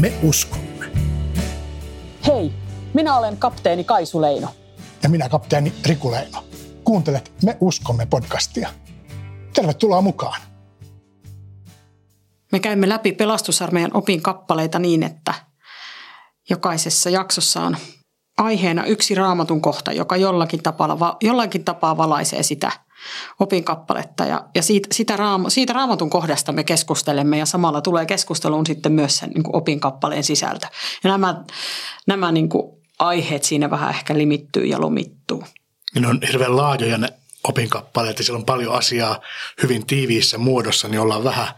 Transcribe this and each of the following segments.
Me uskomme. Hei, minä olen kapteeni Kaisu Leino. Ja minä kapteeni Riku Leino. Kuuntelet Me uskomme podcastia. Tervetuloa mukaan. Me käymme läpi pelastusarmeijan opin kappaleita niin, että jokaisessa jaksossa on aiheena yksi raamatun kohta, joka jollakin tapaa, jollakin tapaa valaisee sitä opinkappaletta. Ja, ja siitä, sitä raama, siitä raamatun kohdasta me keskustelemme ja samalla tulee keskusteluun sitten myös sen niin opinkappaleen sisältö. Ja nämä, nämä niin kuin aiheet siinä vähän ehkä limittyy ja lomittuu. Ne on hirveän laajoja ne opinkappaleet ja siellä on paljon asiaa hyvin tiiviissä muodossa, niin ollaan vähän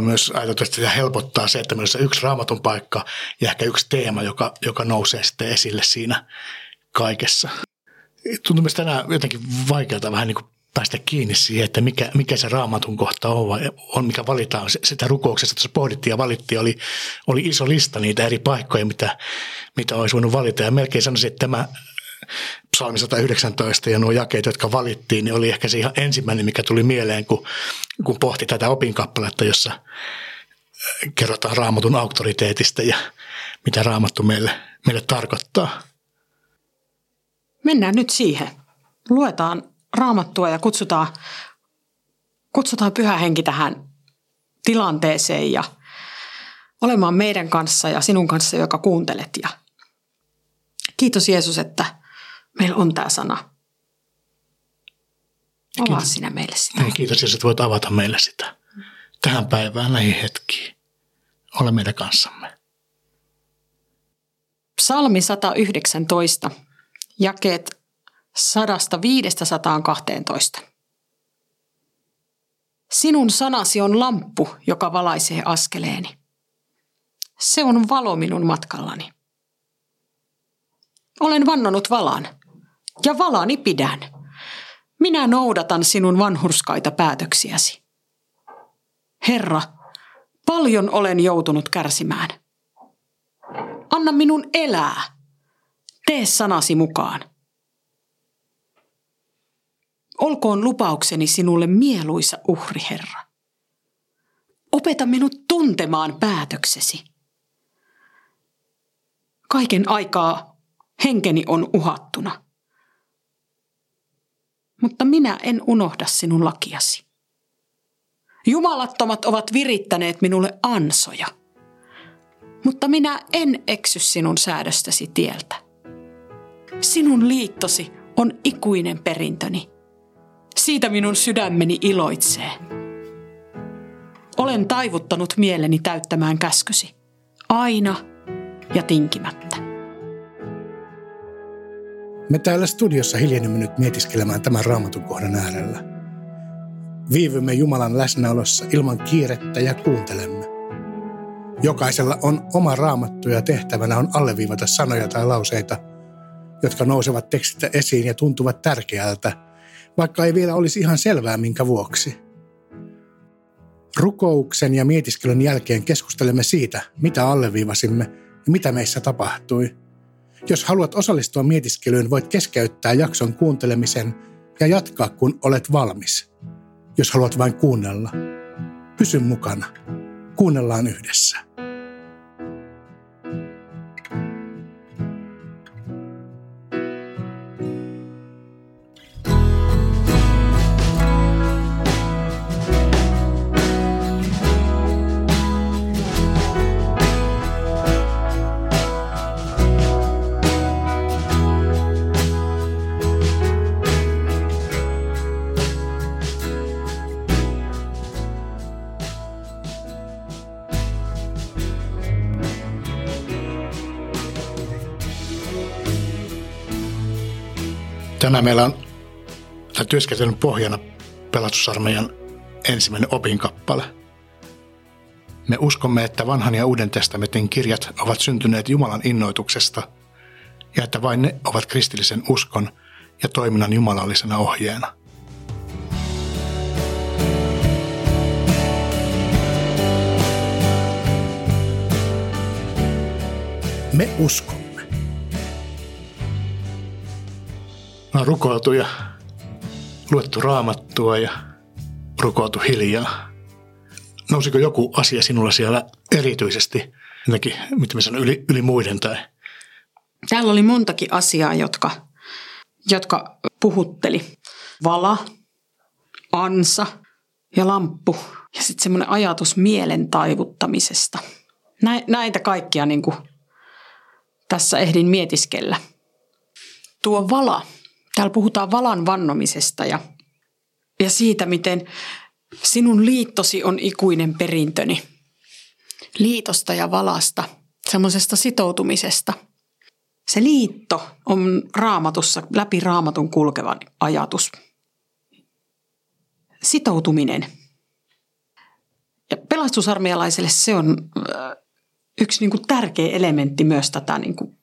myös ajateltu, että sitä helpottaa se, että meillä on yksi raamatun paikka ja ehkä yksi teema, joka, joka nousee sitten esille siinä kaikessa. Tuntuu myös tänään jotenkin vaikealta vähän niin kuin päästä kiinni siihen, että mikä, mikä se raamatun kohta on, vai on mikä valitaan. Sitä rukouksesta tuossa pohdittiin ja valittiin, oli, oli iso lista niitä eri paikkoja, mitä, mitä olisi voinut valita. Ja melkein sanoisin, että tämä psalmi 119 ja nuo jakeet, jotka valittiin, niin oli ehkä se ihan ensimmäinen, mikä tuli mieleen, kun, kun pohti tätä opinkappaletta, jossa kerrotaan raamatun auktoriteetista ja mitä raamattu meille, meille tarkoittaa. Mennään nyt siihen. Luetaan raamattua ja kutsutaan, kutsutaan pyhä henki tähän tilanteeseen ja olemaan meidän kanssa ja sinun kanssa, joka kuuntelet. Ja kiitos Jeesus, että meillä on tämä sana. Avaa kiitos. sinä meille sitä. Niin, kiitos, jos voit avata meille sitä. Tähän päivään, näihin hetkiin. Ole meidän kanssamme. Psalmi 119, jakeet 105-112. Sinun sanasi on lamppu, joka valaisee askeleeni. Se on valo minun matkallani. Olen vannonut valan, ja valani pidän. Minä noudatan sinun vanhurskaita päätöksiäsi. Herra, paljon olen joutunut kärsimään. Anna minun elää. Tee sanasi mukaan. Olkoon lupaukseni sinulle mieluisa uhri, Herra. Opeta minut tuntemaan päätöksesi. Kaiken aikaa henkeni on uhattuna mutta minä en unohda sinun lakiasi. Jumalattomat ovat virittäneet minulle ansoja, mutta minä en eksy sinun säädöstäsi tieltä. Sinun liittosi on ikuinen perintöni. Siitä minun sydämeni iloitsee. Olen taivuttanut mieleni täyttämään käskysi, aina ja tinkimättä. Me täällä studiossa hiljennymme nyt mietiskelemään tämän raamatun kohdan äärellä. Viivymme Jumalan läsnäolossa ilman kiirettä ja kuuntelemme. Jokaisella on oma raamattu ja tehtävänä on alleviivata sanoja tai lauseita, jotka nousevat tekstistä esiin ja tuntuvat tärkeältä, vaikka ei vielä olisi ihan selvää minkä vuoksi. Rukouksen ja mietiskelyn jälkeen keskustelemme siitä, mitä alleviivasimme ja mitä meissä tapahtui – jos haluat osallistua mietiskelyyn, voit keskeyttää jakson kuuntelemisen ja jatkaa, kun olet valmis. Jos haluat vain kuunnella, pysy mukana. Kuunnellaan yhdessä. Tänään meillä on tämän työskentelyn pohjana pelastusarmeijan ensimmäinen opinkappale. Me uskomme, että vanhan ja uuden testamentin kirjat ovat syntyneet Jumalan innoituksesta ja että vain ne ovat kristillisen uskon ja toiminnan jumalallisena ohjeena. Me uskomme. Mä oon rukoiltu ja luettu raamattua ja rukoiltu hiljaa. Nousiko joku asia sinulla siellä erityisesti jotenkin, miten mä sanon, yli, yli muiden tai Täällä oli montakin asiaa, jotka, jotka puhutteli. Vala, ansa ja lamppu ja sitten semmoinen ajatus mielen taivuttamisesta. Näitä kaikkia niin kuin tässä ehdin mietiskellä. Tuo vala, täällä puhutaan valan vannomisesta ja, ja siitä, miten sinun liittosi on ikuinen perintöni. Liitosta ja valasta, semmoisesta sitoutumisesta – se liitto on raamatussa läpi raamatun kulkeva ajatus. Sitoutuminen. Ja pelastusarmeialaiselle se on yksi niin kuin tärkeä elementti myös tätä niin kuin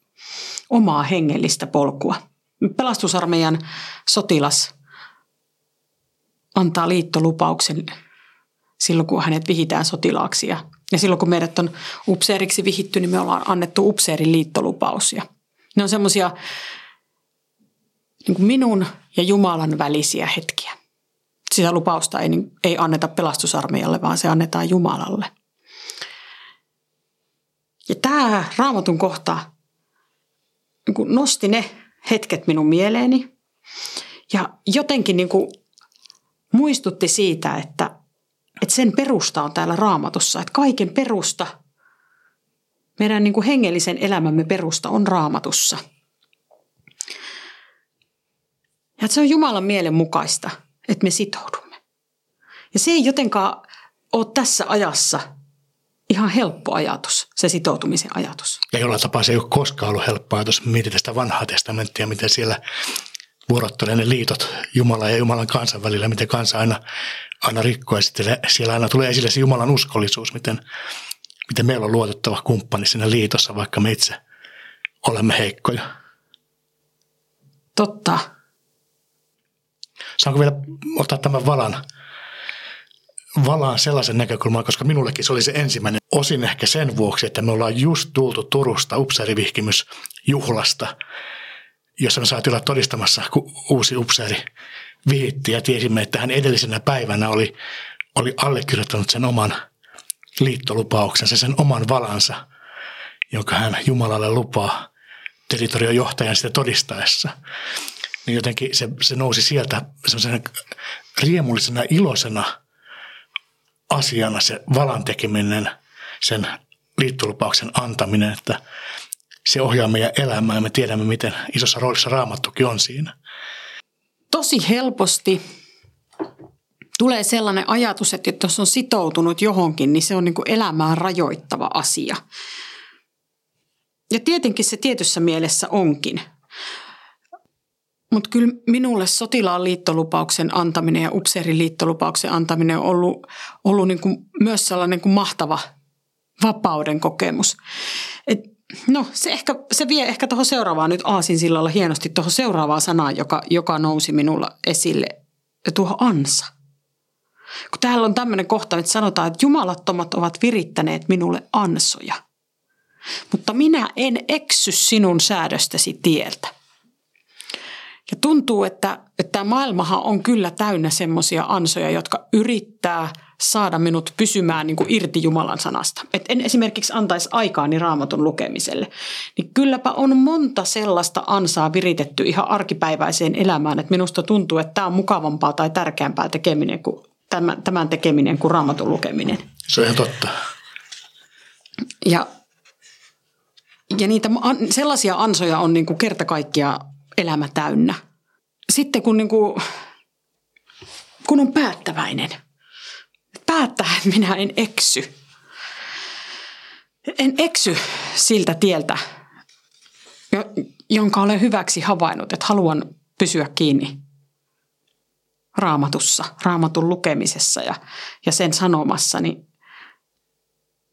omaa hengellistä polkua. Pelastusarmeijan sotilas antaa liittolupauksen silloin, kun hänet vihitään sotilaaksi. Ja, ja silloin, kun meidät on upseeriksi vihitty, niin me ollaan annettu upseerin liittolupaus. Ja ne on semmoisia niin minun ja Jumalan välisiä hetkiä. Sitä lupausta ei, niin, ei anneta pelastusarmeijalle, vaan se annetaan Jumalalle. Ja tämä raamatun kohta niin nosti ne hetket minun mieleeni ja jotenkin niin kuin muistutti siitä, että, että sen perusta on täällä raamatussa. Että kaiken perusta – meidän niin kuin hengellisen elämämme perusta on raamatussa. Ja että se on Jumalan mielen mukaista, että me sitoudumme. Ja se ei jotenkaan ole tässä ajassa ihan helppo ajatus, se sitoutumisen ajatus. Ja jollain tapaa se ei ole koskaan ollut helppo ajatus. Mietitään sitä vanhaa testamenttia, miten siellä vuorottelee ne liitot Jumala ja Jumalan kansan välillä, miten kansa aina, aina rikkoo. Ja sitten siellä aina tulee esille se Jumalan uskollisuus, miten miten meillä on luotettava kumppani siinä liitossa, vaikka me itse olemme heikkoja. Totta. Saanko vielä ottaa tämän valan, valaan sellaisen näkökulman, koska minullekin se oli se ensimmäinen osin ehkä sen vuoksi, että me ollaan just tultu Turusta upseerivihkimysjuhlasta, jossa me saatiin olla todistamassa, kun uusi upseeri vihitti ja tiesimme, että hän edellisenä päivänä oli, oli allekirjoittanut sen oman – liittolupauksensa, sen oman valansa, jonka hän Jumalalle lupaa territoriojohtajan sitä todistaessa. Niin jotenkin se, se nousi sieltä semmoisena riemullisena, iloisena asiana se valan tekeminen, sen liittolupauksen antaminen, että se ohjaa meidän elämää ja me tiedämme, miten isossa roolissa raamattukin on siinä. Tosi helposti tulee sellainen ajatus, että jos on sitoutunut johonkin, niin se on niin kuin elämään rajoittava asia. Ja tietenkin se tietyssä mielessä onkin. Mutta kyllä minulle sotilaan liittolupauksen antaminen ja upseerin liittolupauksen antaminen on ollut, ollut niin kuin myös sellainen kuin mahtava vapauden kokemus. Et, no se, ehkä, se vie ehkä tuohon seuraavaan nyt aasin sillalla hienosti tuohon seuraavaan sanaan, joka, joka nousi minulla esille, tuohon ansa – kun täällä on tämmöinen kohta, että sanotaan, että jumalattomat ovat virittäneet minulle ansoja. Mutta minä en eksy sinun säädöstäsi tieltä. Ja tuntuu, että, että tämä maailmahan on kyllä täynnä semmoisia ansoja, jotka yrittää saada minut pysymään niin kuin irti Jumalan sanasta. Et en esimerkiksi antaisi aikaani raamatun lukemiselle. Niin kylläpä on monta sellaista ansaa viritetty ihan arkipäiväiseen elämään, että minusta tuntuu, että tämä on mukavampaa tai tärkeämpää tekeminen kuin tämän, tämän tekeminen kuin raamatun lukeminen. Se on ihan totta. Ja, ja niitä sellaisia ansoja on niin kuin kerta kaikkia elämä täynnä. Sitten kun, niin kuin, kun on päättäväinen, päättää, että minä en eksy. En eksy siltä tieltä, jonka olen hyväksi havainnut, että haluan pysyä kiinni raamatussa, raamatun lukemisessa ja, ja sen sanomassa, niin,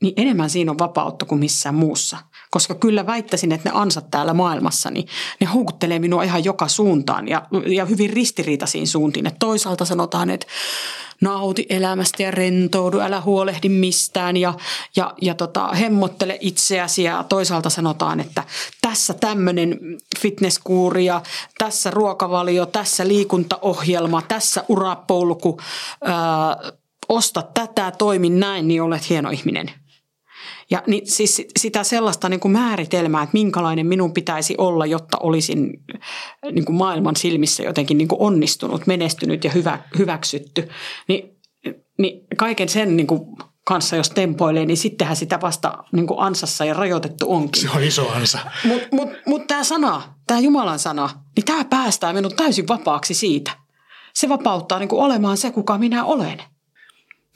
niin enemmän siinä on vapautta kuin missään muussa. Koska kyllä väittäisin, että ne ansat täällä maailmassa, niin ne houkuttelee minua ihan joka suuntaan ja, ja hyvin ristiriitaisiin suuntiin. Että toisaalta sanotaan, että nauti elämästä ja rentoudu, älä huolehdi mistään ja, ja, ja tota, hemmottele itseäsi. Ja toisaalta sanotaan, että tässä tämmöinen fitnesskuuri ja tässä ruokavalio, tässä liikuntaohjelma, tässä urapolku, ää, osta tätä, toimi näin, niin olet hieno ihminen. Ja niin, siis sitä sellaista niin kuin määritelmää, että minkälainen minun pitäisi olla, jotta olisin niin kuin maailman silmissä jotenkin niin kuin onnistunut, menestynyt ja hyvä, hyväksytty, niin, niin kaiken sen niin kuin kanssa, jos tempoilee, niin sittenhän sitä vasta niin kuin ansassa ja rajoitettu onkin. Se on iso ansa. Mutta mut, mut tämä sana, tämä Jumalan sana, niin tämä päästää minut täysin vapaaksi siitä. Se vapauttaa niin kuin olemaan se, kuka minä olen.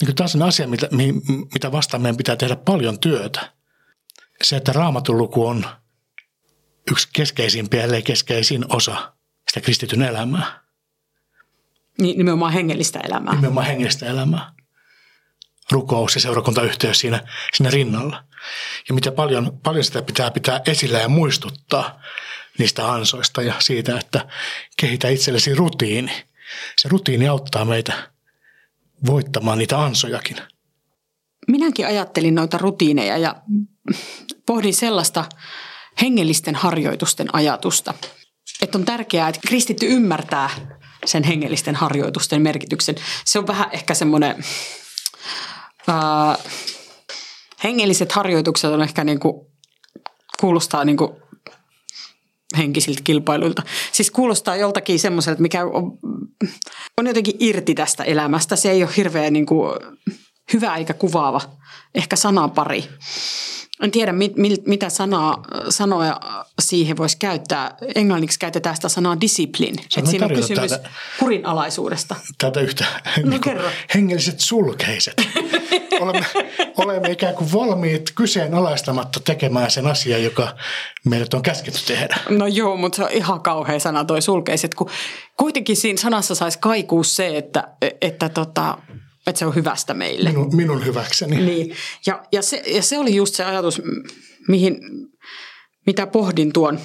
Niin tämä on asia, mitä, mitä vastaan meidän pitää tehdä paljon työtä. Se, että raamatun luku on yksi keskeisimpiä, ellei keskeisin osa sitä kristityn elämää. Niin, nimenomaan hengellistä elämää. Nimenomaan hengellistä elämää rukous ja seurakuntayhteys siinä, siinä rinnalla. Ja mitä paljon, paljon sitä pitää pitää esillä ja muistuttaa niistä ansoista ja siitä, että kehitä itsellesi rutiini. Se rutiini auttaa meitä voittamaan niitä ansojakin. Minäkin ajattelin noita rutiineja ja pohdin sellaista hengellisten harjoitusten ajatusta, että on tärkeää, että kristitty ymmärtää sen hengellisten harjoitusten merkityksen. Se on vähän ehkä semmoinen Äh, hengelliset harjoitukset on ehkä niin kuin, kuulostaa niin kuin henkisiltä kilpailuilta. Siis kuulostaa joltakin semmoiselta, mikä on, on jotenkin irti tästä elämästä. Se ei ole hirveän niin kuin, hyvä eikä kuvaava. Ehkä sanapari. En tiedä, mit, mit, mitä sanaa, sanoja siihen voisi käyttää. Englanniksi käytetään sitä sanaa discipline. Että siinä on kysymys täältä, kurinalaisuudesta. Tätä yhtä no, niin kerro. hengelliset sulkeiset. olemme, olemme ikään kuin valmiit kyseenalaistamatta tekemään sen asian, joka meidät on käsketty tehdä. No joo, mutta se on ihan kauhea sana toi sulkeiset, kun kuitenkin siinä sanassa saisi kaikuu se, että, että tota, että se on hyvästä meille. Minun, minun hyväkseni. Niin, ja, ja, se, ja se oli just se ajatus, mihin, mitä pohdin tuon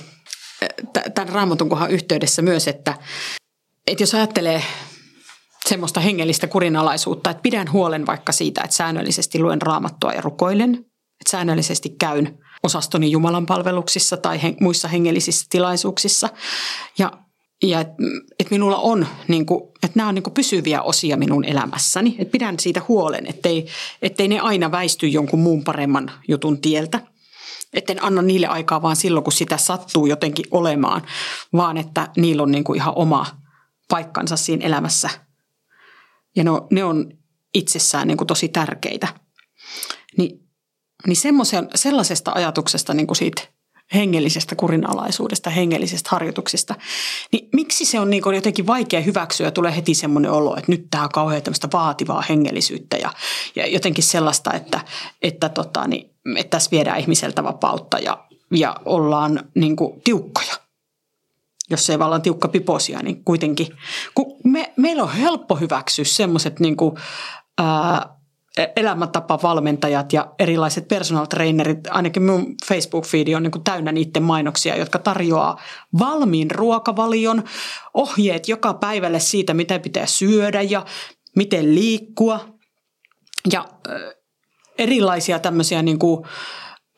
tämän raamatun kohan yhteydessä myös, että, että jos ajattelee semmoista hengellistä kurinalaisuutta, että pidän huolen vaikka siitä, että säännöllisesti luen raamattua ja rukoilen, että säännöllisesti käyn osastoni Jumalan palveluksissa tai he, muissa hengellisissä tilaisuuksissa ja ja että et minulla on, niin että nämä on niin kuin pysyviä osia minun elämässäni. Että pidän siitä huolen, ettei, ettei ne aina väisty jonkun muun paremman jutun tieltä. Etten anna niille aikaa vaan silloin, kun sitä sattuu jotenkin olemaan, vaan että niillä on niin kuin ihan oma paikkansa siinä elämässä. Ja ne on, ne on itsessään niin kuin tosi tärkeitä. Ni, niin sellaisesta ajatuksesta niin kuin siitä hengellisestä kurinalaisuudesta, hengellisestä harjoituksista, niin miksi se on niin jotenkin vaikea hyväksyä ja tulee heti semmoinen olo, että nyt tämä on kauhean tämmöistä vaativaa hengellisyyttä ja, ja jotenkin sellaista, että, että, tota, niin, että tässä viedään ihmiseltä vapautta ja, ja ollaan niin kuin tiukkoja. Jos ei vallan tiukka piposia, niin kuitenkin. Kun me, meillä on helppo hyväksyä semmoiset niin kuin, ää, elämäntapavalmentajat ja erilaiset personal trainerit, ainakin minun Facebook-feedi on niin täynnä niiden mainoksia, jotka tarjoaa valmiin ruokavalion, ohjeet joka päivälle siitä, mitä pitää syödä ja miten liikkua. Ja erilaisia tämmöisiä niin kuin,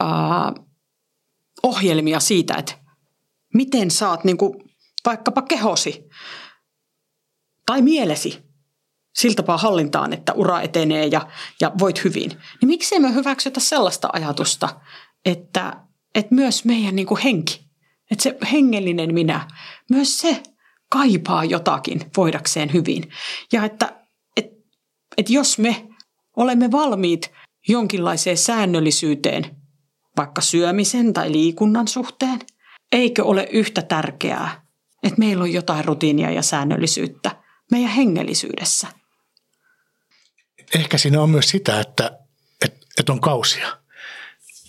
äh, ohjelmia siitä, että miten saat niin kuin, vaikkapa kehosi tai mielesi sillä tapaa hallintaan, että ura etenee ja, ja voit hyvin. Niin miksei me hyväksytä sellaista ajatusta, että, että myös meidän niin kuin henki, että se hengellinen minä, myös se kaipaa jotakin voidakseen hyvin. Ja että, että, että jos me olemme valmiit jonkinlaiseen säännöllisyyteen, vaikka syömisen tai liikunnan suhteen, eikö ole yhtä tärkeää, että meillä on jotain rutiinia ja säännöllisyyttä meidän hengellisyydessä – ehkä siinä on myös sitä, että, että, että on kausia.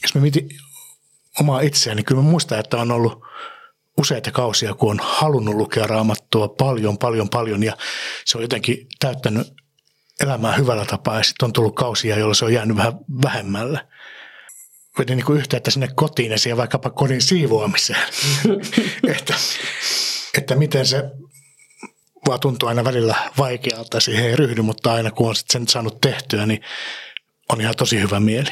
Jos me mietin omaa itseäni, niin kyllä mä muistan, että on ollut useita kausia, kun on halunnut lukea raamattua paljon, paljon, paljon ja se on jotenkin täyttänyt elämää hyvällä tapaa ja sitten on tullut kausia, jolloin se on jäänyt vähän vähemmälle. Vedin niin yhteyttä sinne kotiin ja siihen vaikkapa kodin siivoamiseen, että, että miten se vaan tuntuu aina välillä vaikealta, siihen ei ryhdy, mutta aina kun on sen saanut tehtyä, niin on ihan tosi hyvä mieli.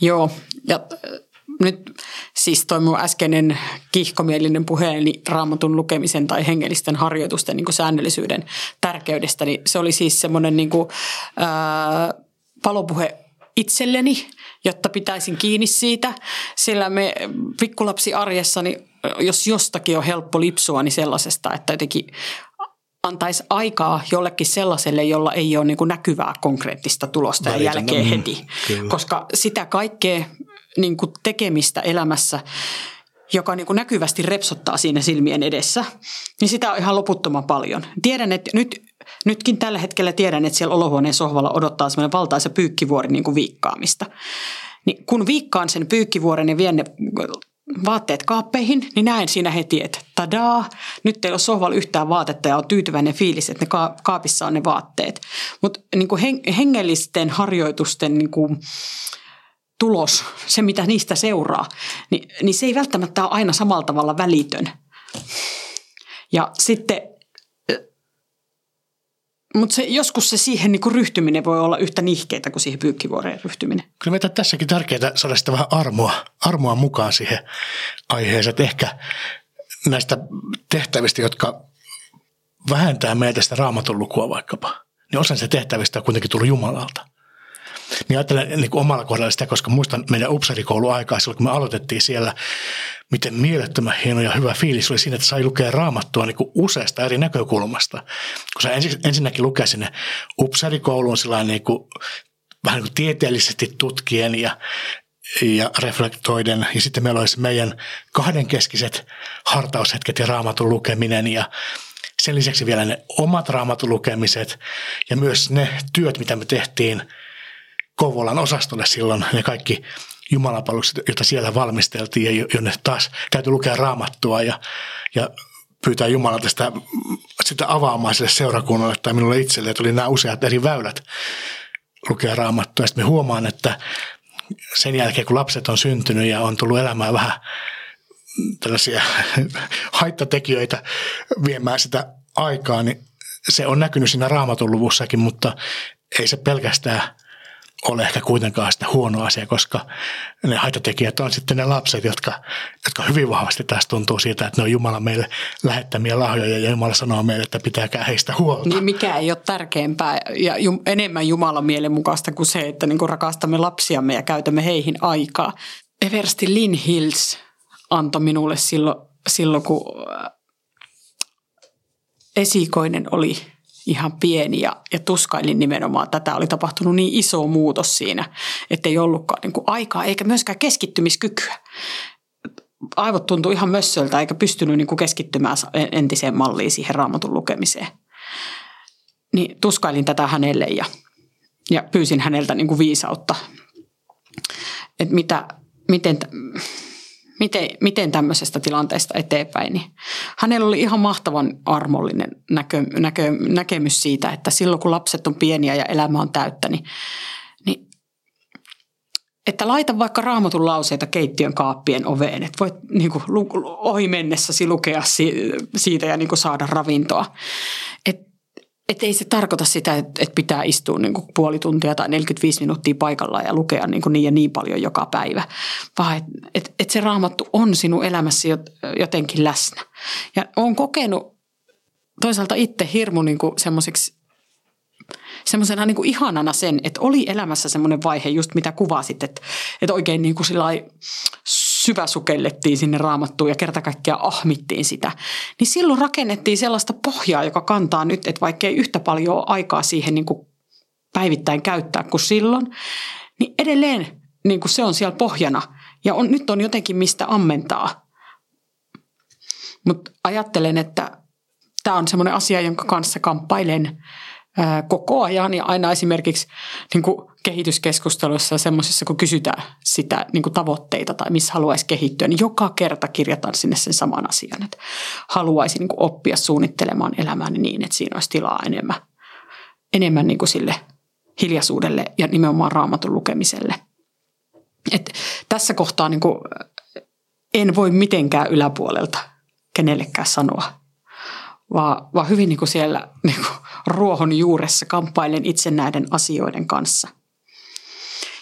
Joo, ja äh, nyt siis toi mun äskeinen kihkomielinen puheeni raamatun lukemisen tai hengellisten harjoitusten niin säännöllisyyden tärkeydestä, niin se oli siis semmoinen niin kuin, ää, palopuhe itselleni, jotta pitäisin kiinni siitä, sillä me pikkulapsi arjessa, niin jos jostakin on helppo lipsua, niin sellaisesta, että jotenkin antaisi aikaa jollekin sellaiselle, jolla ei ole niin kuin näkyvää konkreettista tulosta ja jälkeen heti. Kyllä. Koska sitä kaikkea niin kuin tekemistä elämässä, joka niin kuin näkyvästi repsottaa siinä silmien edessä, niin sitä on ihan loputtoman paljon. Tiedän, että nyt, nytkin tällä hetkellä tiedän, että siellä olohuoneen sohvalla odottaa semmoinen valtaisa pyykkivuori niin kuin viikkaamista. Niin kun viikkaan sen pyykkivuoren ja vien ne vaatteet kaappeihin, niin näen siinä heti, että tadaa, nyt ei ole sohvalla yhtään vaatetta ja on tyytyväinen fiilis, että ne kaapissa on ne vaatteet. Mutta niin hengellisten harjoitusten niin kuin, tulos, se mitä niistä seuraa, niin, niin se ei välttämättä ole aina samalla tavalla välitön. Ja sitten mutta joskus se siihen niin ryhtyminen voi olla yhtä nihkeitä kuin siihen pyykkivuoreen ryhtyminen. Kyllä meitä tässäkin tärkeää saada sitä vähän armoa, armoa mukaan siihen aiheeseen. ehkä näistä tehtävistä, jotka vähentää meitä sitä raamatun lukua vaikkapa, niin osan se tehtävistä on kuitenkin tullut Jumalalta. Niin ajattelen niin kuin omalla kohdalla sitä, koska muistan meidän upsarikouluaikaa silloin, kun me aloitettiin siellä, miten mielettömän hieno ja hyvä fiilis oli siinä, että sai lukea raamattua niin kuin useasta eri näkökulmasta. Kun sä ensinnäkin lukee sinne upsarikouluun niin kuin, vähän niin kuin tieteellisesti tutkien ja ja reflektoiden. Ja sitten meillä olisi meidän kahdenkeskiset hartaushetket ja raamatun lukeminen ja sen lisäksi vielä ne omat raamatun lukemiset ja myös ne työt, mitä me tehtiin – Kouvolan osastolle silloin ne kaikki jumalapalvelukset, joita siellä valmisteltiin ja jonne taas täytyy lukea raamattua ja, ja pyytää Jumalalta sitä, sitä avaamaan sille seurakunnalle tai minulle itselle, oli nämä useat eri väylät lukea raamattua. Sitten me huomaan, että sen jälkeen kun lapset on syntynyt ja on tullut elämään vähän tällaisia haittatekijöitä viemään sitä aikaa, niin se on näkynyt siinä raamatun luvussakin, mutta ei se pelkästään ole ehkä kuitenkaan sitä huono asia, koska ne haitatekijät on sitten ne lapset, jotka, jotka hyvin vahvasti taas tuntuu siitä, että ne on Jumala meille lähettämiä lahjoja ja Jumala sanoo meille, että pitääkää heistä huolta. Niin mikä ei ole tärkeämpää ja enemmän Jumalan mielen mukaista kuin se, että niin rakastamme lapsiamme ja käytämme heihin aikaa. Eversti Lin Hills antoi minulle silloin, silloin kun äh, esikoinen oli – ihan pieni ja, ja tuskailin nimenomaan. Tätä oli tapahtunut niin iso muutos siinä, että ei ollutkaan niin kuin aikaa eikä myöskään keskittymiskykyä. Aivot tuntui ihan mössöltä eikä pystynyt niin kuin keskittymään entiseen malliin siihen raamatun lukemiseen. Niin tuskailin tätä hänelle ja, ja pyysin häneltä niin kuin viisautta, että mitä, miten, miten, miten tämmöisestä tilanteesta eteenpäin. Niin hänellä oli ihan mahtavan armollinen näkö, näkö, näkemys siitä, että silloin kun lapset on pieniä ja elämä on täyttä, niin, niin että laita vaikka raamatun lauseita keittiön kaappien oveen, että voit niin kuin, ohi mennessäsi lukea siitä ja niin kuin, saada ravintoa. Et että ei se tarkoita sitä, että, pitää istua niin kuin puoli tuntia tai 45 minuuttia paikallaan ja lukea niin, kuin niin ja niin paljon joka päivä, vaan että että että se raamattu on sinun elämässä jotenkin läsnä. Ja olen kokenut toisaalta itse hirmu niin semmoiseksi semmoisena niin kuin ihanana sen, että oli elämässä semmoinen vaihe, just mitä kuvasit, että, että oikein niin kuin syväsukellettiin sinne raamattuun ja kerta kaikkiaan ahmittiin sitä, niin silloin rakennettiin sellaista pohjaa, joka kantaa nyt, että vaikka ei yhtä paljon aikaa siihen niin kuin päivittäin käyttää kuin silloin, niin edelleen niin kuin se on siellä pohjana. Ja on, nyt on jotenkin mistä ammentaa. Mutta ajattelen, että tämä on semmoinen asia, jonka kanssa kamppailen koko ajan ja aina esimerkiksi niin kuin kehityskeskusteluissa semmoisissa, kun kysytään sitä niin kuin tavoitteita tai missä haluaisi kehittyä, niin joka kerta kirjataan sinne sen saman asian, että haluaisi niin kuin oppia suunnittelemaan elämääni niin, että siinä olisi tilaa enemmän, enemmän niin kuin sille hiljaisuudelle ja nimenomaan raamatun lukemiselle. Et tässä kohtaa niin kuin en voi mitenkään yläpuolelta kenellekään sanoa, vaan, vaan hyvin niin kuin siellä niin kuin ruohon juuressa kamppailen itse näiden asioiden kanssa.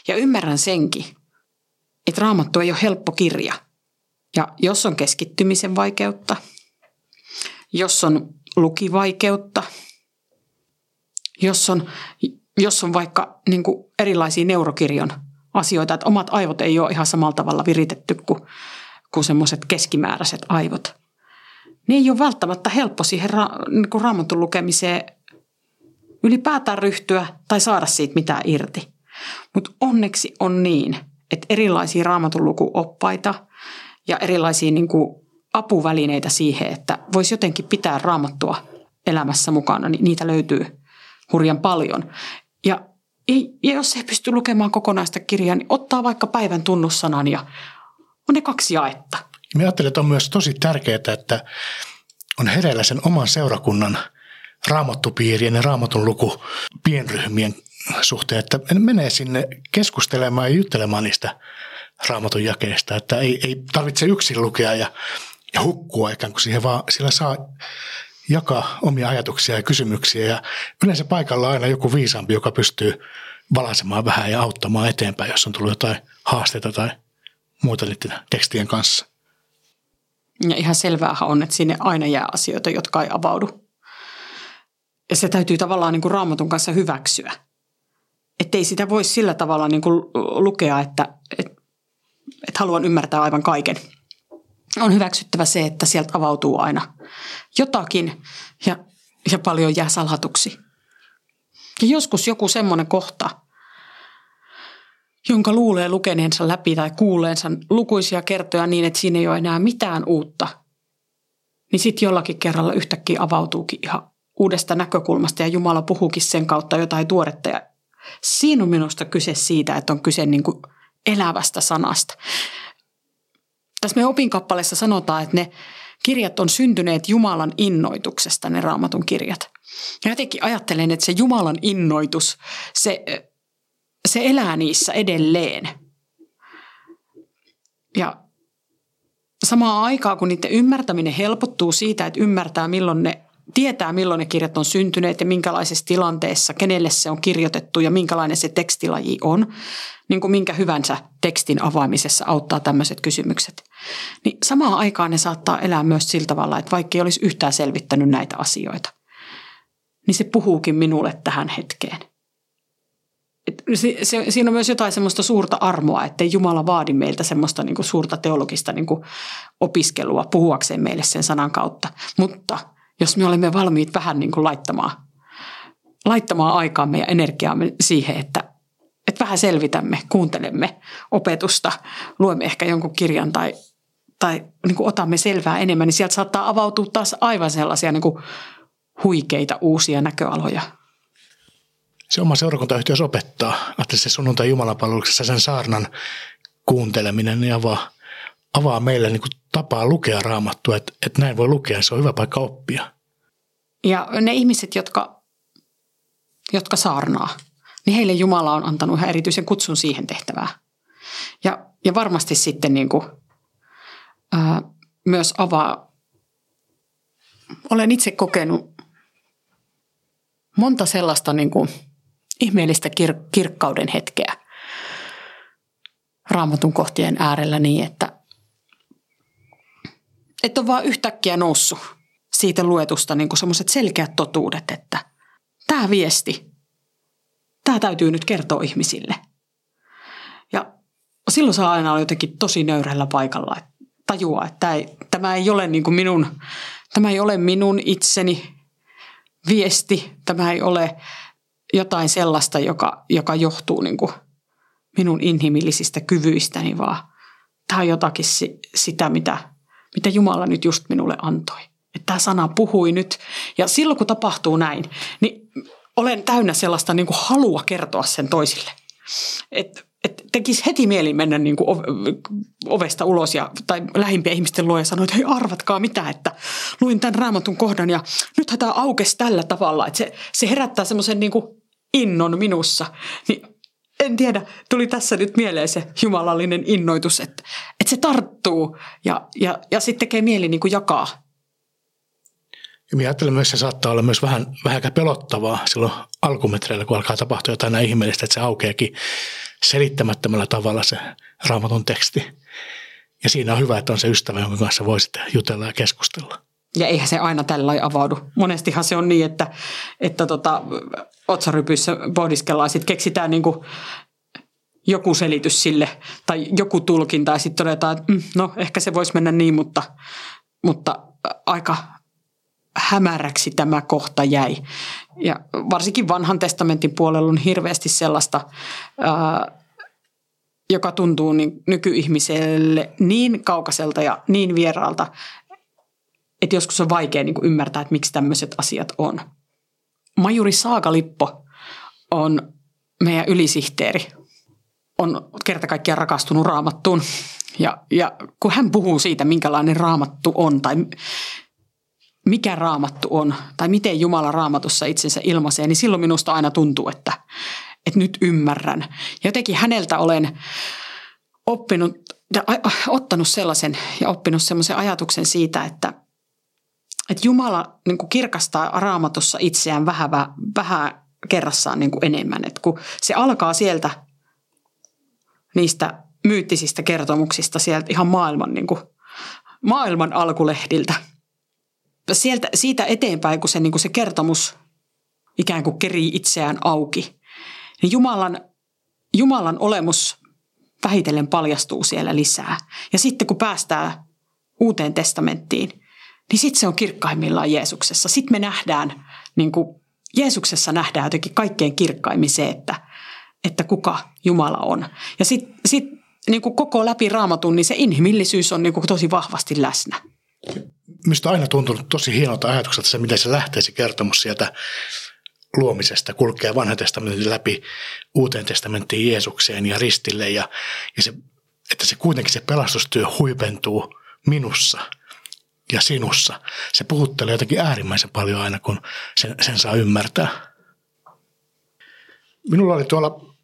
Ja ymmärrän senkin, että raamattu ei ole helppo kirja. Ja jos on keskittymisen vaikeutta, jos on lukivaikeutta, jos on jos on vaikka niin kuin erilaisia neurokirjon asioita, että omat aivot ei ole ihan samalla tavalla viritetty kuin, kuin semmoiset keskimääräiset aivot, niin ei ole välttämättä helppo siihen ra- niin raamatun lukemiseen ylipäätään ryhtyä tai saada siitä mitään irti. Mutta onneksi on niin, että erilaisia raamatun lukuoppaita ja erilaisia niin kuin apuvälineitä siihen, että voisi jotenkin pitää raamattua elämässä mukana, niin niitä löytyy hurjan paljon. Ja, ja jos ei pysty lukemaan kokonaista kirjaa, niin ottaa vaikka päivän tunnussanan ja on ne kaksi jaetta. Mä ajattelen, että on myös tosi tärkeää, että on hereillä sen oman seurakunnan raamattupiirien ja raamatun luku pienryhmien suhteen, että menee sinne keskustelemaan ja juttelemaan niistä raamatun jakeista, että ei, ei tarvitse yksin lukea ja, ja hukkua ikään kuin siihen, vaan sillä saa jakaa omia ajatuksia ja kysymyksiä ja yleensä paikalla on aina joku viisaampi, joka pystyy valaisemaan vähän ja auttamaan eteenpäin, jos on tullut jotain haasteita tai muuta niiden tekstien kanssa. Ja ihan selvää on, että sinne aina jää asioita, jotka ei avaudu. Ja se täytyy tavallaan niin kuin raamatun kanssa hyväksyä. Että ei sitä voi sillä tavalla niin kuin lukea, että, että, että haluan ymmärtää aivan kaiken. On hyväksyttävä se, että sieltä avautuu aina jotakin ja, ja paljon jää salatuksi. Ja joskus joku semmoinen kohta, jonka luulee lukeneensa läpi tai kuuleensa lukuisia kertoja niin, että siinä ei ole enää mitään uutta, niin sitten jollakin kerralla yhtäkkiä avautuukin ihan uudesta näkökulmasta ja Jumala puhuukin sen kautta jotain tuoretta. Ja siinä on minusta kyse siitä, että on kyse niin kuin elävästä sanasta. Tässä meidän opinkappaleessa sanotaan, että ne kirjat on syntyneet Jumalan innoituksesta, ne raamatun kirjat. Ja jotenkin ajattelen, että se Jumalan innoitus, se se elää niissä edelleen. Ja samaan aikaan, kun niiden ymmärtäminen helpottuu siitä, että ymmärtää milloin ne, tietää milloin ne kirjat on syntyneet ja minkälaisessa tilanteessa, kenelle se on kirjoitettu ja minkälainen se tekstilaji on, niin kuin minkä hyvänsä tekstin avaamisessa auttaa tämmöiset kysymykset. Niin samaan aikaan ne saattaa elää myös sillä tavalla, että vaikka ei olisi yhtään selvittänyt näitä asioita, niin se puhuukin minulle tähän hetkeen se, se, siinä on myös jotain semmoista suurta armoa, että Jumala vaadi meiltä semmoista niin kuin suurta teologista niin kuin opiskelua puhuakseen meille sen sanan kautta. Mutta jos me olemme valmiit vähän niin kuin laittamaan, laittamaan aikaamme ja energiaamme siihen, että, että vähän selvitämme, kuuntelemme opetusta, luemme ehkä jonkun kirjan tai, tai niin kuin otamme selvää enemmän, niin sieltä saattaa avautua taas aivan sellaisia niin kuin huikeita uusia näköaloja – se oma seurakuntayhteys opettaa. että se sunnuntai Jumalanpalveluksessa sen saarnan kuunteleminen niin avaa, avaa meille niin kuin tapaa lukea raamattua, että, että näin voi lukea, se on hyvä paikka oppia. Ja ne ihmiset, jotka, jotka saarnaa, niin heille Jumala on antanut ihan erityisen kutsun siihen tehtävään. Ja, ja varmasti sitten niin kuin, ää, myös avaa, olen itse kokenut monta sellaista niin kuin, ihmeellistä kir- kirkkauden hetkeä raamatun kohtien äärellä niin, että, että on vaan yhtäkkiä noussut siitä luetusta niin semmoiset selkeät totuudet, että tämä viesti, tämä täytyy nyt kertoa ihmisille. Ja silloin saa aina olla jotenkin tosi nöyrällä paikalla, että tajua, että ei, tämä ei ole niin kuin minun, tämä ei ole minun itseni viesti, tämä ei ole jotain sellaista, joka, joka johtuu niin kuin minun inhimillisistä kyvyistäni, vaan tämä on jotakin sitä, mitä, mitä Jumala nyt just minulle antoi. Että tämä sana puhui nyt. Ja silloin kun tapahtuu näin, niin olen täynnä sellaista niin kuin halua kertoa sen toisille. Että et tekisi heti mieli mennä niin kuin ovesta ulos ja, tai lähimpiä ihmisten luo ja sanoa, että hei arvatkaa mitä, että luin tämän raamatun kohdan ja nythän tämä aukesi tällä tavalla. Että se, se herättää semmoisen niin kuin innon minussa, niin en tiedä, tuli tässä nyt mieleen se jumalallinen innoitus, että, että se tarttuu ja, ja, ja sitten tekee mieli niin kuin jakaa. Ja minä ajattelen myös, että se saattaa olla myös vähän, vähän pelottavaa silloin alkumetreillä, kun alkaa tapahtua jotain näin ihmeellistä, että se aukeakin selittämättömällä tavalla se raamatun teksti. Ja siinä on hyvä, että on se ystävä, jonka kanssa voi sitten jutella ja keskustella. Ja eihän se aina tällä avaudu. Monestihan se on niin, että, että tota, otsarypyissä pohdiskellaan, sitten keksitään niin kuin joku selitys sille tai joku tulkinta ja sitten todetaan, että mm, no ehkä se voisi mennä niin, mutta, mutta aika hämäräksi tämä kohta jäi. Ja varsinkin vanhan testamentin puolella on hirveästi sellaista, ää, joka tuntuu niin nykyihmiselle niin kaukaiselta ja niin vieraalta, että joskus on vaikea niin ymmärtää, että miksi tämmöiset asiat on. Majuri Saakalippo on meidän ylisihteeri. On kerta kaikkiaan rakastunut raamattuun. Ja, ja kun hän puhuu siitä, minkälainen raamattu on tai mikä raamattu on tai miten Jumala raamatussa itsensä ilmaisee, niin silloin minusta aina tuntuu, että, että nyt ymmärrän. Jotenkin häneltä olen oppinut, ottanut sellaisen ja oppinut sellaisen ajatuksen siitä, että, että Jumala niin kuin kirkastaa raamatussa itseään vähän, vähän kerrassaan niin kuin enemmän. Että kun se alkaa sieltä niistä myyttisistä kertomuksista, sieltä ihan maailman, niin kuin, maailman alkulehdiltä – sieltä, siitä eteenpäin, kun se, niin kuin se kertomus ikään kuin kerii itseään auki, niin Jumalan, Jumalan olemus vähitellen paljastuu siellä lisää. Ja sitten kun päästään uuteen testamenttiin, niin sitten se on kirkkaimmillaan Jeesuksessa. Sitten me nähdään, niin kuin Jeesuksessa nähdään jotenkin kaikkein kirkkaimmin se, että, että kuka Jumala on. Ja sitten sit, niin kuin koko läpi raamatun, niin se inhimillisyys on niin kuin tosi vahvasti läsnä minusta aina tuntunut tosi hienolta ajatukselta se, miten se lähtee se kertomus sieltä luomisesta, kulkee vanhan testamentin läpi uuteen testamenttiin Jeesukseen ja ristille ja, ja se, että se kuitenkin se pelastustyö huipentuu minussa ja sinussa. Se puhuttelee jotenkin äärimmäisen paljon aina, kun sen, sen saa ymmärtää. Minulla oli tuolla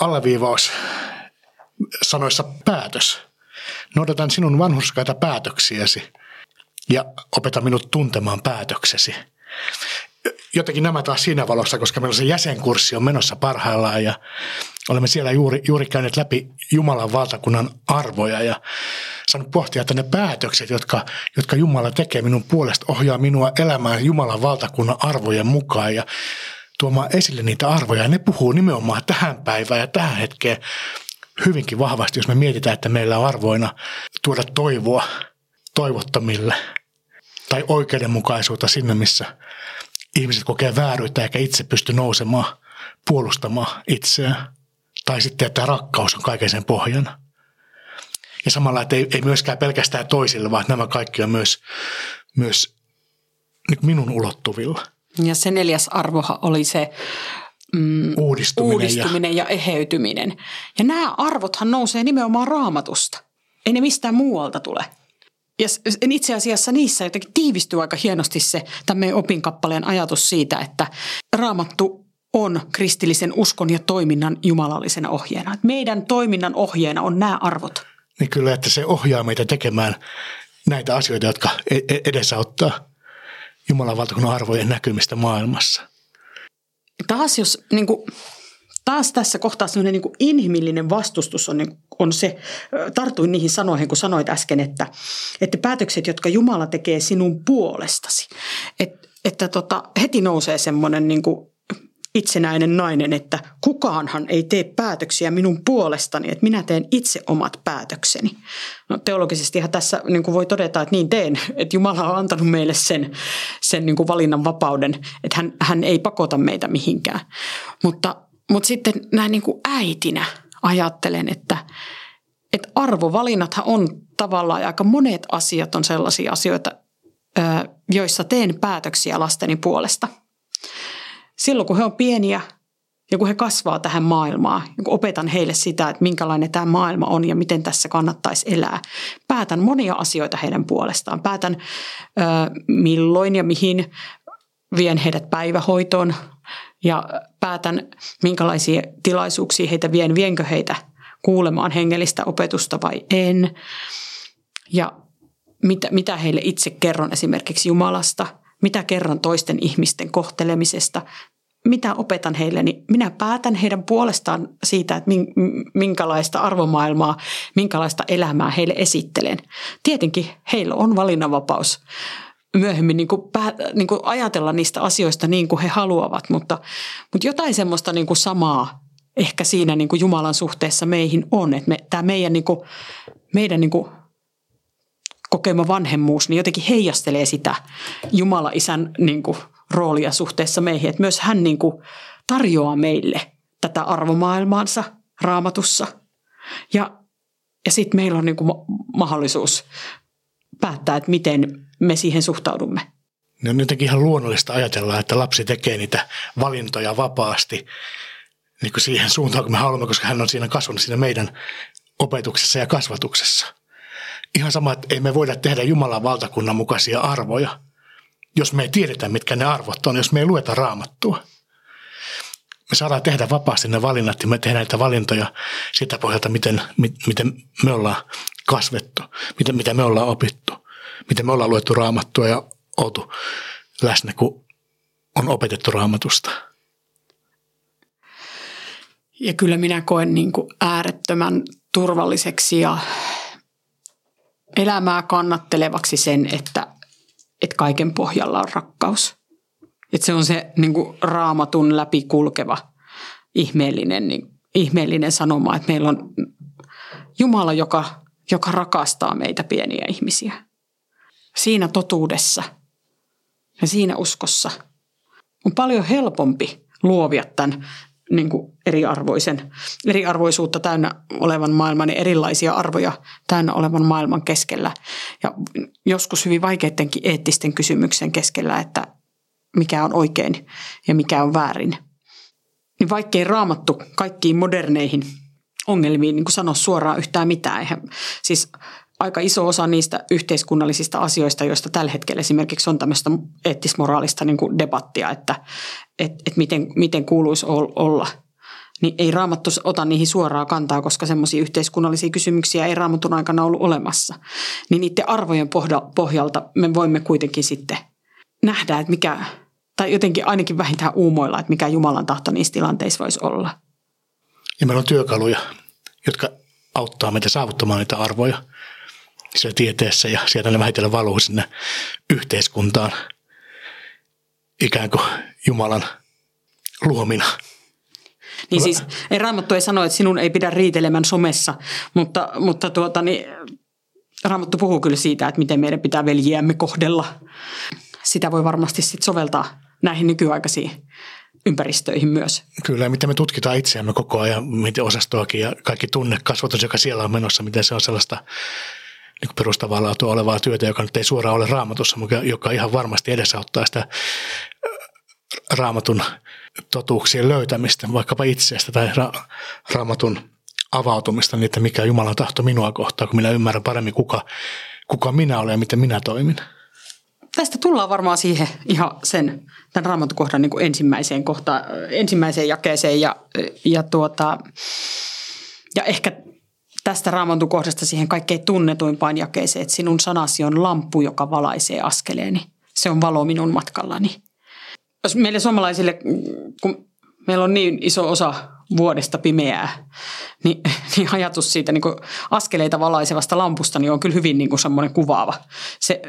alleviivaus sanoissa päätös. Noudatan sinun vanhurskaita päätöksiäsi – ja opeta minut tuntemaan päätöksesi. Jotenkin nämä taas siinä valossa, koska meillä se jäsenkurssi on menossa parhaillaan ja olemme siellä juuri, juuri käyneet läpi Jumalan valtakunnan arvoja ja saanut pohtia, että ne päätökset, jotka, jotka Jumala tekee minun puolesta, ohjaa minua elämään Jumalan valtakunnan arvojen mukaan ja tuomaan esille niitä arvoja. Ja ne puhuu nimenomaan tähän päivään ja tähän hetkeen hyvinkin vahvasti, jos me mietitään, että meillä on arvoina tuoda toivoa toivottomille tai oikeudenmukaisuutta sinne, missä ihmiset kokee vääryyttä eikä itse pysty nousemaan puolustamaan itseään. Tai sitten, että rakkaus on kaiken sen pohjana. Ja samalla, että ei, ei myöskään pelkästään toisille, vaan nämä kaikki on myös, myös niin minun ulottuvilla. Ja se neljäs arvoha oli se mm, uudistuminen, uudistuminen ja... ja eheytyminen. Ja nämä arvothan nousee nimenomaan raamatusta. Ei ne mistään muualta tule. Ja itse asiassa niissä jotenkin tiivistyy aika hienosti se tämän opinkappaleen ajatus siitä, että raamattu on kristillisen uskon ja toiminnan jumalallisena ohjeena. Meidän toiminnan ohjeena on nämä arvot. Niin kyllä, että se ohjaa meitä tekemään näitä asioita, jotka e-, e-, edesauttaa Jumalan valtakunnan arvojen näkymistä maailmassa. Taas jos niin kuin, taas tässä kohtaa sellainen niin kuin inhimillinen vastustus on, niin on se, tartuin niihin sanoihin, kun sanoit äsken, että, että päätökset, jotka Jumala tekee sinun puolestasi, että, että tota, heti nousee semmoinen niin kuin itsenäinen nainen, että kukaanhan ei tee päätöksiä minun puolestani, että minä teen itse omat päätökseni. No teologisestihan tässä niin kuin voi todeta, että niin teen, että Jumala on antanut meille sen, sen niin kuin valinnan vapauden, että hän, hän ei pakota meitä mihinkään. Mutta mutta sitten näin niin kuin äitinä ajattelen, että, että arvovalinnathan on tavallaan aika monet asiat on sellaisia asioita, joissa teen päätöksiä lasteni puolesta. Silloin kun he on pieniä ja kun he kasvaa tähän maailmaan, ja kun opetan heille sitä, että minkälainen tämä maailma on ja miten tässä kannattaisi elää, päätän monia asioita heidän puolestaan. Päätän milloin ja mihin vien heidät päivähoitoon, ja päätän, minkälaisia tilaisuuksia heitä vien, vienkö heitä kuulemaan hengellistä opetusta vai en. Ja mitä, mitä heille itse kerron esimerkiksi Jumalasta, mitä kerron toisten ihmisten kohtelemisesta, mitä opetan heille, niin minä päätän heidän puolestaan siitä, että minkälaista arvomaailmaa, minkälaista elämää heille esittelen. Tietenkin heillä on valinnanvapaus myöhemmin niin kuin pää, niin kuin ajatella niistä asioista niin kuin he haluavat, mutta, mutta jotain semmoista niin kuin samaa ehkä siinä niin kuin Jumalan suhteessa meihin on, että me, tämä meidän, niin kuin, meidän niin kuin kokema vanhemmuus niin jotenkin heijastelee sitä Jumala-isän niin kuin, roolia suhteessa meihin, että myös hän niin kuin, tarjoaa meille tätä arvomaailmaansa raamatussa. Ja, ja sitten meillä on niin kuin, mahdollisuus päättää, että miten me siihen suhtaudumme. Ne on jotenkin ihan luonnollista ajatella, että lapsi tekee niitä valintoja vapaasti niin kuin siihen suuntaan, kun me haluamme, koska hän on siinä kasvanut siinä meidän opetuksessa ja kasvatuksessa. Ihan sama, että ei me voida tehdä Jumalan valtakunnan mukaisia arvoja, jos me ei tiedetä, mitkä ne arvot on, jos me ei lueta raamattua. Me saadaan tehdä vapaasti ne valinnat ja me tehdään näitä valintoja sitä pohjalta, miten, miten me ollaan kasvettu, miten, mitä me ollaan opittu, miten me ollaan luettu raamattua ja oltu läsnä, kun on opetettu raamatusta. Ja kyllä minä koen niin kuin äärettömän turvalliseksi ja elämää kannattelevaksi sen, että, että kaiken pohjalla on rakkaus. Että se on se niin kuin raamatun läpi kulkeva ihmeellinen, niin, ihmeellinen sanoma, että meillä on Jumala, joka, joka rakastaa meitä pieniä ihmisiä. Siinä totuudessa ja siinä uskossa on paljon helpompi luovia tämän niin kuin eriarvoisen, eriarvoisuutta täynnä olevan maailman ja erilaisia arvoja täynnä olevan maailman keskellä. Ja joskus hyvin vaikeidenkin eettisten kysymyksen keskellä, että mikä on oikein ja mikä on väärin. Niin vaikkei raamattu kaikkiin moderneihin ongelmiin niin kuin sano suoraan yhtään mitään. Eihän, siis aika iso osa niistä yhteiskunnallisista asioista, joista tällä hetkellä esimerkiksi on tämmöistä eettismoraalista niin kuin debattia, että, että, että miten, miten kuuluisi olla – niin ei raamattu ota niihin suoraa kantaa, koska semmoisia yhteiskunnallisia kysymyksiä ei raamatun aikana ollut olemassa. Niin niiden arvojen pohjalta me voimme kuitenkin sitten nähdä, että mikä, tai jotenkin ainakin vähintään uumoilla, että mikä Jumalan tahto niissä tilanteissa voisi olla. Ja meillä on työkaluja, jotka auttaa meitä saavuttamaan niitä arvoja siellä tieteessä ja sieltä ne vähitellen valuu sinne yhteiskuntaan ikään kuin Jumalan luomina. Niin siis ei Raamattu ei sano, että sinun ei pidä riitelemään somessa, mutta, mutta tuota, niin, Raamattu puhuu kyllä siitä, että miten meidän pitää veljiämme kohdella. Sitä voi varmasti sit soveltaa näihin nykyaikaisiin ympäristöihin myös. Kyllä, miten me tutkitaan itseämme koko ajan, miten osastoakin ja kaikki tunnekasvatus, joka siellä on menossa, miten se on sellaista niin perustavaa laatua olevaa työtä, joka nyt ei suoraan ole raamatussa, mutta joka ihan varmasti edesauttaa sitä raamatun totuuksien löytämistä, vaikkapa itsestä tai ra- raamatun avautumista, niin että mikä Jumalan tahto minua kohtaa, kun minä ymmärrän paremmin, kuka, kuka minä olen ja miten minä toimin. Tästä tullaan varmaan siihen ihan sen tämän raamatukohdan niin kuin ensimmäiseen kohtaan, ensimmäiseen jakeeseen ja, ja, tuota, ja ehkä tästä raamatukohdasta siihen kaikkein tunnetuimpaan jakeeseen, että sinun sanasi on lamppu, joka valaisee askeleeni. Se on valo minun matkallani jos meille suomalaisille, kun meillä on niin iso osa vuodesta pimeää, niin, niin ajatus siitä niin kuin askeleita valaisevasta lampusta niin on kyllä hyvin niin kuin semmoinen kuvaava. Se,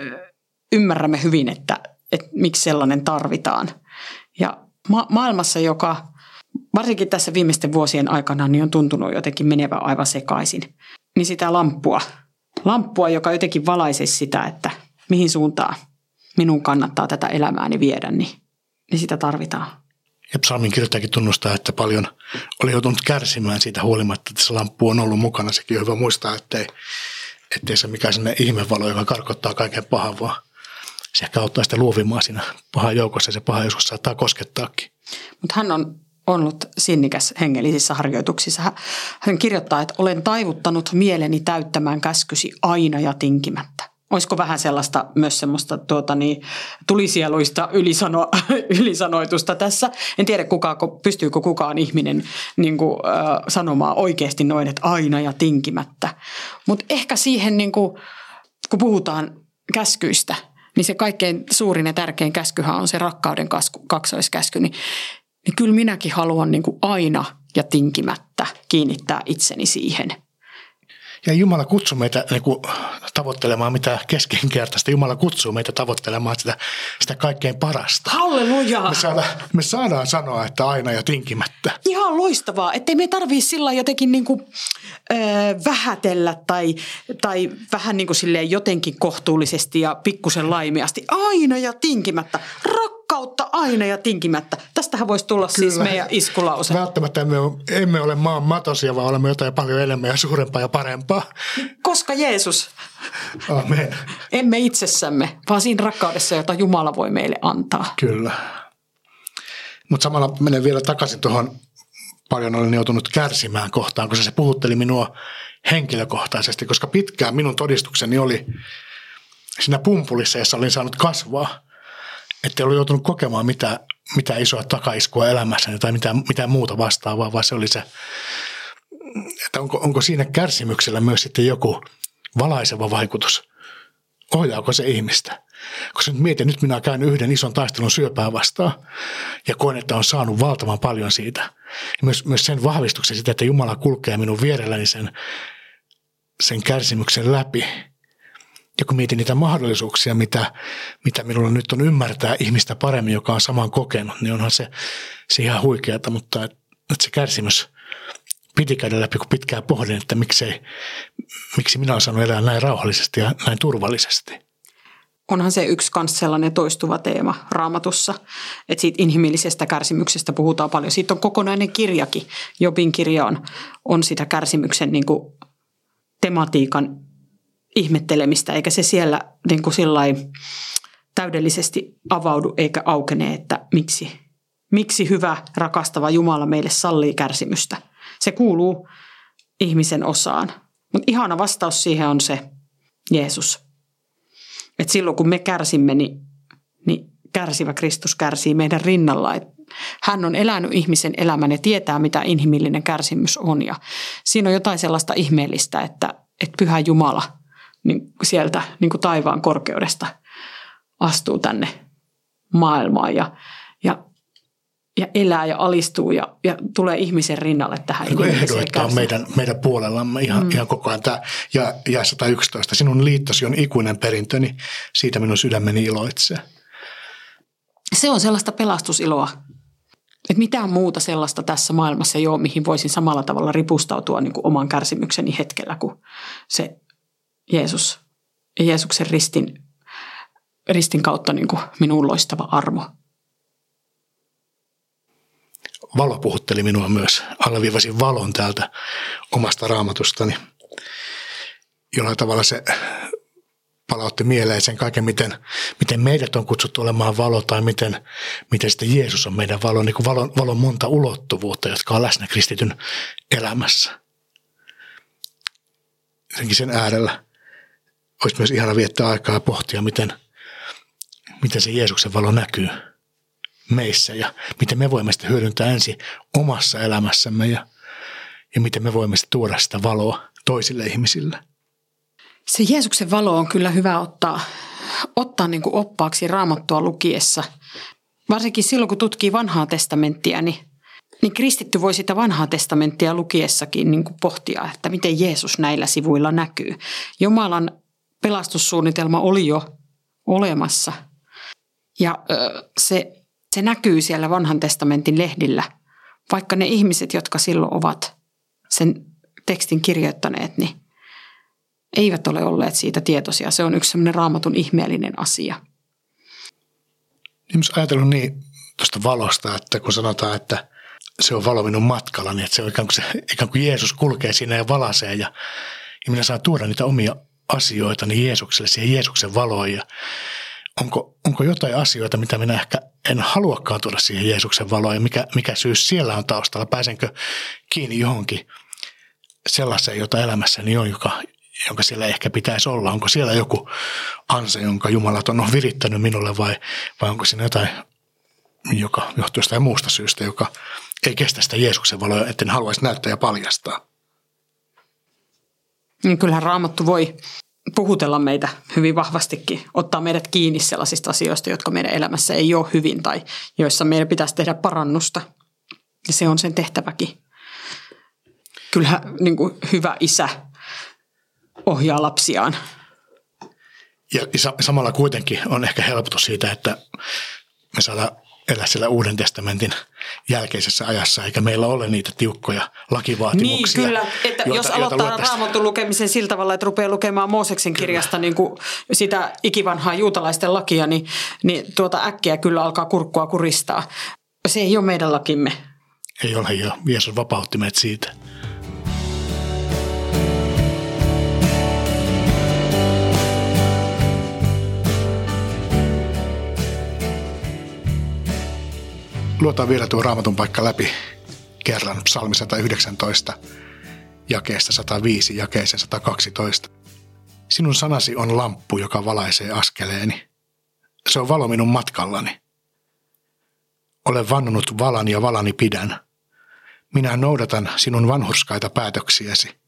ymmärrämme hyvin, että, että miksi sellainen tarvitaan. Ja ma- maailmassa, joka varsinkin tässä viimeisten vuosien aikana niin on tuntunut jotenkin menevä aivan sekaisin, niin sitä lamppua, lamppua, joka jotenkin valaisisi sitä, että mihin suuntaan minun kannattaa tätä elämääni viedä, niin niin sitä tarvitaan. Ja psalmin kirjoittajakin tunnustaa, että paljon oli joutunut kärsimään siitä huolimatta, että se lamppu on ollut mukana. Sekin on hyvä muistaa, ettei, ettei se mikään sellainen ihmevalo, joka karkottaa kaiken pahan, vaan se ehkä auttaa sitä luovimaan siinä pahan joukossa ja se paha joskus saattaa koskettaakin. Mutta hän on ollut sinnikäs hengellisissä harjoituksissa. Hän kirjoittaa, että olen taivuttanut mieleni täyttämään käskysi aina ja tinkimättä. Olisiko vähän sellaista myös semmoista tuota niin, tulisieluista ylisano, ylisanoitusta tässä? En tiedä, kuka, pystyykö kukaan ihminen niin kuin, äh, sanomaan oikeasti noin, että aina ja tinkimättä. Mutta ehkä siihen, niin kuin, kun puhutaan käskyistä, niin se kaikkein suurin ja tärkein käskyhän on se rakkauden kaksoiskäsky. Niin niin kyllä minäkin haluan niin kuin aina ja tinkimättä kiinnittää itseni siihen – ja Jumala kutsuu meitä niin kuin, tavoittelemaan mitä keskinkertaista. Jumala kutsuu meitä tavoittelemaan sitä, sitä kaikkein parasta. Halleluja! Me saadaan, me saadaan sanoa, että aina ja tinkimättä. Ihan loistavaa, ettei me tarvii sillä jotenkin niin kuin, äh, vähätellä tai, tai vähän niin kuin jotenkin kohtuullisesti ja pikkusen laimiasti. Aina ja tinkimättä. Rak- rakkautta aina ja tinkimättä. Tästähän voisi tulla siis Kyllä. siis meidän iskulause. Välttämättä emme ole, emme ole maan matosia, vaan olemme jotain paljon enemmän ja suurempaa ja parempaa. Koska Jeesus. Amen. Emme itsessämme, vaan siinä rakkaudessa, jota Jumala voi meille antaa. Kyllä. Mutta samalla menen vielä takaisin tuohon paljon olen joutunut kärsimään kohtaan, koska se puhutteli minua henkilökohtaisesti, koska pitkään minun todistukseni oli siinä pumpulissa, jossa olin saanut kasvaa että ei ollut joutunut kokemaan mitään, mitään isoa takaiskua elämässäni tai mitään, mitään muuta vastaavaa, vaan se oli se, että onko, onko siinä kärsimyksellä myös sitten joku valaiseva vaikutus. Ohjaako se ihmistä? Koska nyt mietin, nyt minä käyn yhden ison taistelun syöpää vastaan ja koen, että on saanut valtavan paljon siitä. Myös, myös sen vahvistuksen sitä, että Jumala kulkee minun vierelläni sen, sen kärsimyksen läpi – ja kun mietin niitä mahdollisuuksia, mitä, mitä minulla nyt on ymmärtää ihmistä paremmin, joka on saman kokenut, niin onhan se, se ihan huikeata, mutta että et se kärsimys piti käydä läpi, kun pitkään pohdin, että miksei, miksi minä olen saanut elää näin rauhallisesti ja näin turvallisesti. Onhan se yksi myös sellainen toistuva teema raamatussa, että siitä inhimillisestä kärsimyksestä puhutaan paljon. Siitä on kokonainen kirjakin. Jobin kirja on, on sitä kärsimyksen niin kuin tematiikan ihmettelemistä, eikä se siellä niin kuin täydellisesti avaudu eikä aukene, että miksi, miksi hyvä, rakastava Jumala meille sallii kärsimystä. Se kuuluu ihmisen osaan. Mutta ihana vastaus siihen on se Jeesus. Et silloin kun me kärsimme, niin, niin kärsivä Kristus kärsii meidän rinnalla. Et hän on elänyt ihmisen elämän ja tietää, mitä inhimillinen kärsimys on. Ja siinä on jotain sellaista ihmeellistä, että, että pyhä Jumala – niin sieltä niin kuin taivaan korkeudesta astuu tänne maailmaan ja, ja, ja elää ja alistuu ja, ja tulee ihmisen rinnalle tähän. Niin ehdoittaa meidän, meidän puolellamme ihan, mm. ihan koko ajan. Tämä ja, ja 111. Sinun liittosi on ikuinen perintö, niin siitä minun sydämeni iloitsee. Se on sellaista pelastusiloa, että mitään muuta sellaista tässä maailmassa ei ole, mihin voisin samalla tavalla ripustautua niin kuin oman kärsimykseni hetkellä, kuin se Jeesus ja Jeesuksen ristin, ristin kautta niin kuin minun loistava armo. Valo puhutteli minua myös. Alleviivasin valon täältä omasta raamatustani. Jollain tavalla se palautti mieleen sen kaiken, miten, miten meidät on kutsuttu olemaan valo tai miten, miten sitten Jeesus on meidän valo. Niin kuin valon, valon monta ulottuvuutta, jotka on läsnä kristityn elämässä. Senkin sen äärellä olisi myös ihana viettää aikaa pohtia, miten, miten se Jeesuksen valo näkyy meissä ja miten me voimme sitä hyödyntää ensin omassa elämässämme ja, ja miten me voimme sitä tuoda sitä valoa toisille ihmisille. Se Jeesuksen valo on kyllä hyvä ottaa, ottaa niin kuin oppaaksi raamattua lukiessa. Varsinkin silloin, kun tutkii vanhaa testamenttia, niin, niin kristitty voi sitä vanhaa testamenttia lukiessakin niin kuin pohtia, että miten Jeesus näillä sivuilla näkyy. Jumalan pelastussuunnitelma oli jo olemassa. Ja se, se näkyy siellä vanhan testamentin lehdillä, vaikka ne ihmiset, jotka silloin ovat sen tekstin kirjoittaneet, niin eivät ole olleet siitä tietoisia. Se on yksi sellainen raamatun ihmeellinen asia. Niin ajatellut niin tuosta valosta, että kun sanotaan, että se on valo minun matkalla, niin että se on ikään kuin, se, ikään kuin Jeesus kulkee siinä ja valasee ja, ja minä saan tuoda niitä omia asioita niin Jeesukselle, siihen Jeesuksen valoon ja onko, onko jotain asioita, mitä minä ehkä en haluakaan tuoda siihen Jeesuksen valoon ja mikä, mikä syys siellä on taustalla, pääsenkö kiinni johonkin sellaiseen, jota elämässäni on, joka, jonka siellä ehkä pitäisi olla. Onko siellä joku ansa, jonka Jumalat on virittänyt minulle vai, vai onko siinä jotain, joka johtuu jostain muusta syystä, joka ei kestä sitä Jeesuksen valoa, etten haluaisi näyttää ja paljastaa. Niin kyllähän raamattu voi puhutella meitä hyvin vahvastikin, ottaa meidät kiinni sellaisista asioista, jotka meidän elämässä ei ole hyvin tai joissa meidän pitäisi tehdä parannusta – Ja se on sen tehtäväkin. Kyllähän niin kuin hyvä isä ohjaa lapsiaan. Ja samalla kuitenkin on ehkä helpotus siitä, että me saadaan elää siellä Uuden testamentin jälkeisessä ajassa, eikä meillä ole niitä tiukkoja lakivaatimuksia. Niin, kyllä. Että joita, jos aloittaa raamatun lukemisen sillä tavalla, että rupeaa lukemaan Mooseksen kirjasta niin kuin sitä ikivanhaa juutalaisten lakia, niin, niin tuota äkkiä kyllä alkaa kurkkua kuristaa. Se ei ole meidän lakimme. Ei ole, jo. Jeesus vapautti meidät siitä. Luotaan vielä tuo raamatun paikka läpi kerran, psalmi 119, jakeesta 105, jakeeseen 112. Sinun sanasi on lamppu, joka valaisee askeleeni. Se on valo minun matkallani. Olen vannonut valan ja valani pidän. Minä noudatan sinun vanhurskaita päätöksiäsi.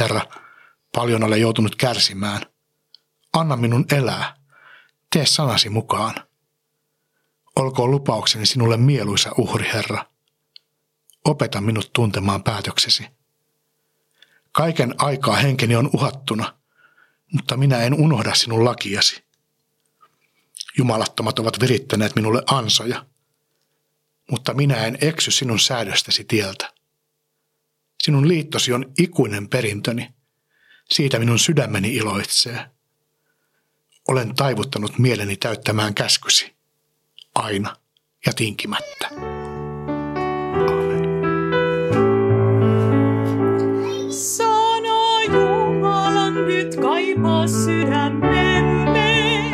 Herra, paljon olen joutunut kärsimään. Anna minun elää. Tee sanasi mukaan. Olkoon lupaukseni sinulle mieluisa uhri, Herra. Opeta minut tuntemaan päätöksesi. Kaiken aikaa henkeni on uhattuna, mutta minä en unohda sinun lakiasi. Jumalattomat ovat virittäneet minulle ansoja, mutta minä en eksy sinun säädöstäsi tieltä. Sinun liittosi on ikuinen perintöni, siitä minun sydämeni iloitsee. Olen taivuttanut mieleni täyttämään käskysi aina ja tinkimättä. Amen. Sana Jumalan nyt kaipaa sydämemme.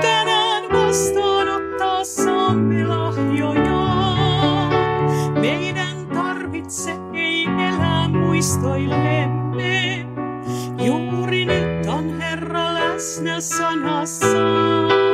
Tänään vastaanottaa saamme lahjoja. Meidän tarvitse ei elää muistoillemme. Juuri nyt on Herra läsnä sanassaan.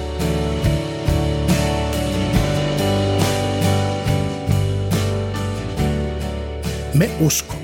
Me uskomme.